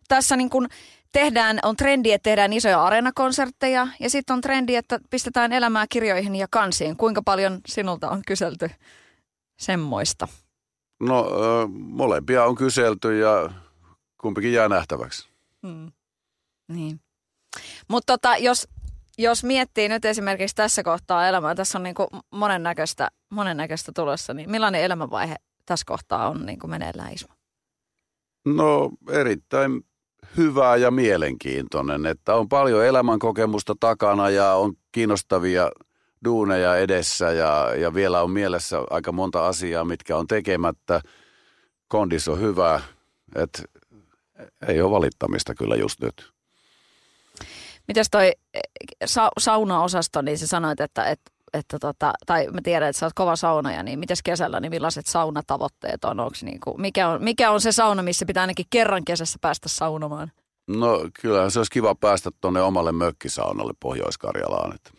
tässä niin kun tehdään, on trendi, että tehdään isoja areenakonsertteja ja sitten on trendi, että pistetään elämää kirjoihin ja kansiin. Kuinka paljon sinulta on kyselty semmoista? No ö, molempia on kyselty ja kumpikin jää nähtäväksi. Hmm. Niin. Mutta tota, jos, jos miettii nyt esimerkiksi tässä kohtaa elämää, tässä on niinku monennäköistä, monennäköistä tulossa, niin millainen elämänvaihe tässä kohtaa on niinku meneillään Ismo? No erittäin hyvä ja mielenkiintoinen, että on paljon elämänkokemusta takana ja on kiinnostavia duuneja edessä ja, ja vielä on mielessä aika monta asiaa, mitkä on tekemättä. Kondis on hyvä, että ei ole valittamista kyllä just nyt. Mitäs toi eh, sa- saunaosasto, niin sä sanoit, että, että, että tota, tai mä tiedän, että sä oot kova saunaja, niin mitäs kesällä, niin millaiset saunatavoitteet on? Onks niinku, mikä, on mikä on se sauna, missä pitää ainakin kerran kesässä päästä saunomaan? No kyllä se olisi kiva päästä tuonne omalle mökkisaunalle Pohjois-Karjalaan, että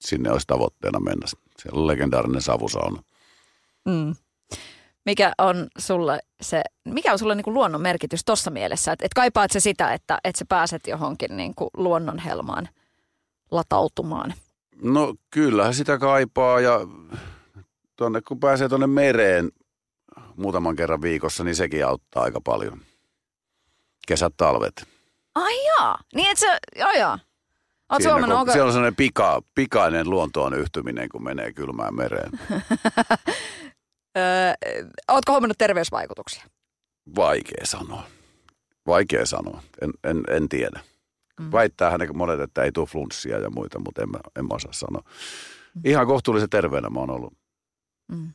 sinne olisi tavoitteena mennä. Siellä on legendaarinen savusauna. Mm. Mikä on sulle se, mikä on sulle niinku luonnon merkitys tuossa mielessä? Että et kaipaat se sitä, että et sä pääset johonkin niinku luonnon helmaan latautumaan? No kyllähän sitä kaipaa ja tonne, kun pääsee tuonne mereen muutaman kerran viikossa, niin sekin auttaa aika paljon. Kesät, talvet. Ai jaa, niin et sä, joo joo. Oot Siinä, huomannut, onko, siellä on sellainen pika, pikainen luontoon yhtyminen, kun menee kylmään mereen. öö, ootko huomannut terveysvaikutuksia? Vaikea sanoa. Vaikea sanoa. En, en, en tiedä. Mm. Väittää hänen monet, että ei tule flunssia ja muita, mutta en mä, en mä osaa sanoa. Ihan kohtuullisen terveenä mä oon ollut. Mm.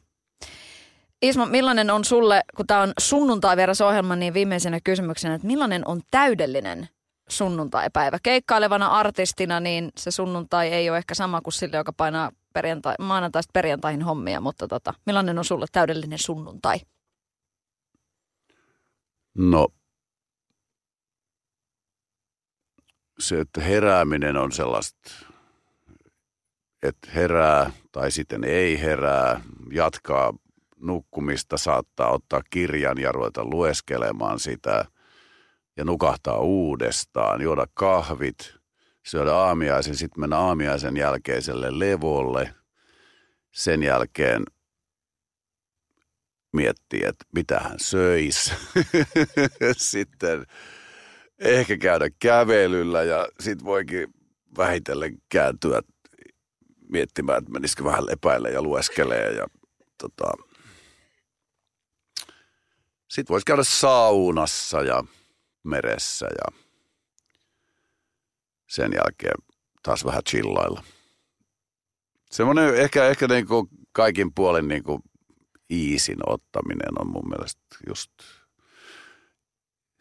Ismo, millainen on sulle, kun tämä on sunnuntai ohjelma, niin viimeisenä kysymyksenä, että millainen on täydellinen sunnuntaipäivä? Keikkailevana artistina, niin se sunnuntai ei ole ehkä sama kuin sille, joka painaa perjantai, maanantaista perjantaihin hommia, mutta tota, millainen on sulle täydellinen sunnuntai? No, se, että herääminen on sellaista, että herää tai sitten ei herää, jatkaa nukkumista, saattaa ottaa kirjan ja ruveta lueskelemaan sitä ja nukahtaa uudestaan, juoda kahvit, syödä aamiaisen, sitten mennä aamiaisen jälkeiselle levolle. Sen jälkeen miettii, että mitä hän söisi. sitten ehkä käydä kävelyllä ja sitten voikin vähitellen kääntyä miettimään, että menisikö vähän lepäille ja lueskelee ja tota, Sitten voisi käydä saunassa ja meressä ja sen jälkeen taas vähän chillailla. Semmoinen ehkä, ehkä niin kuin kaikin puolin niin kuin iisin ottaminen on mun mielestä just,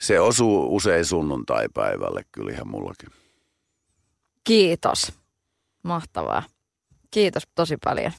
se osuu usein sunnuntai-päivälle kyllä ihan mullakin. Kiitos. Mahtavaa. Kiitos tosi paljon.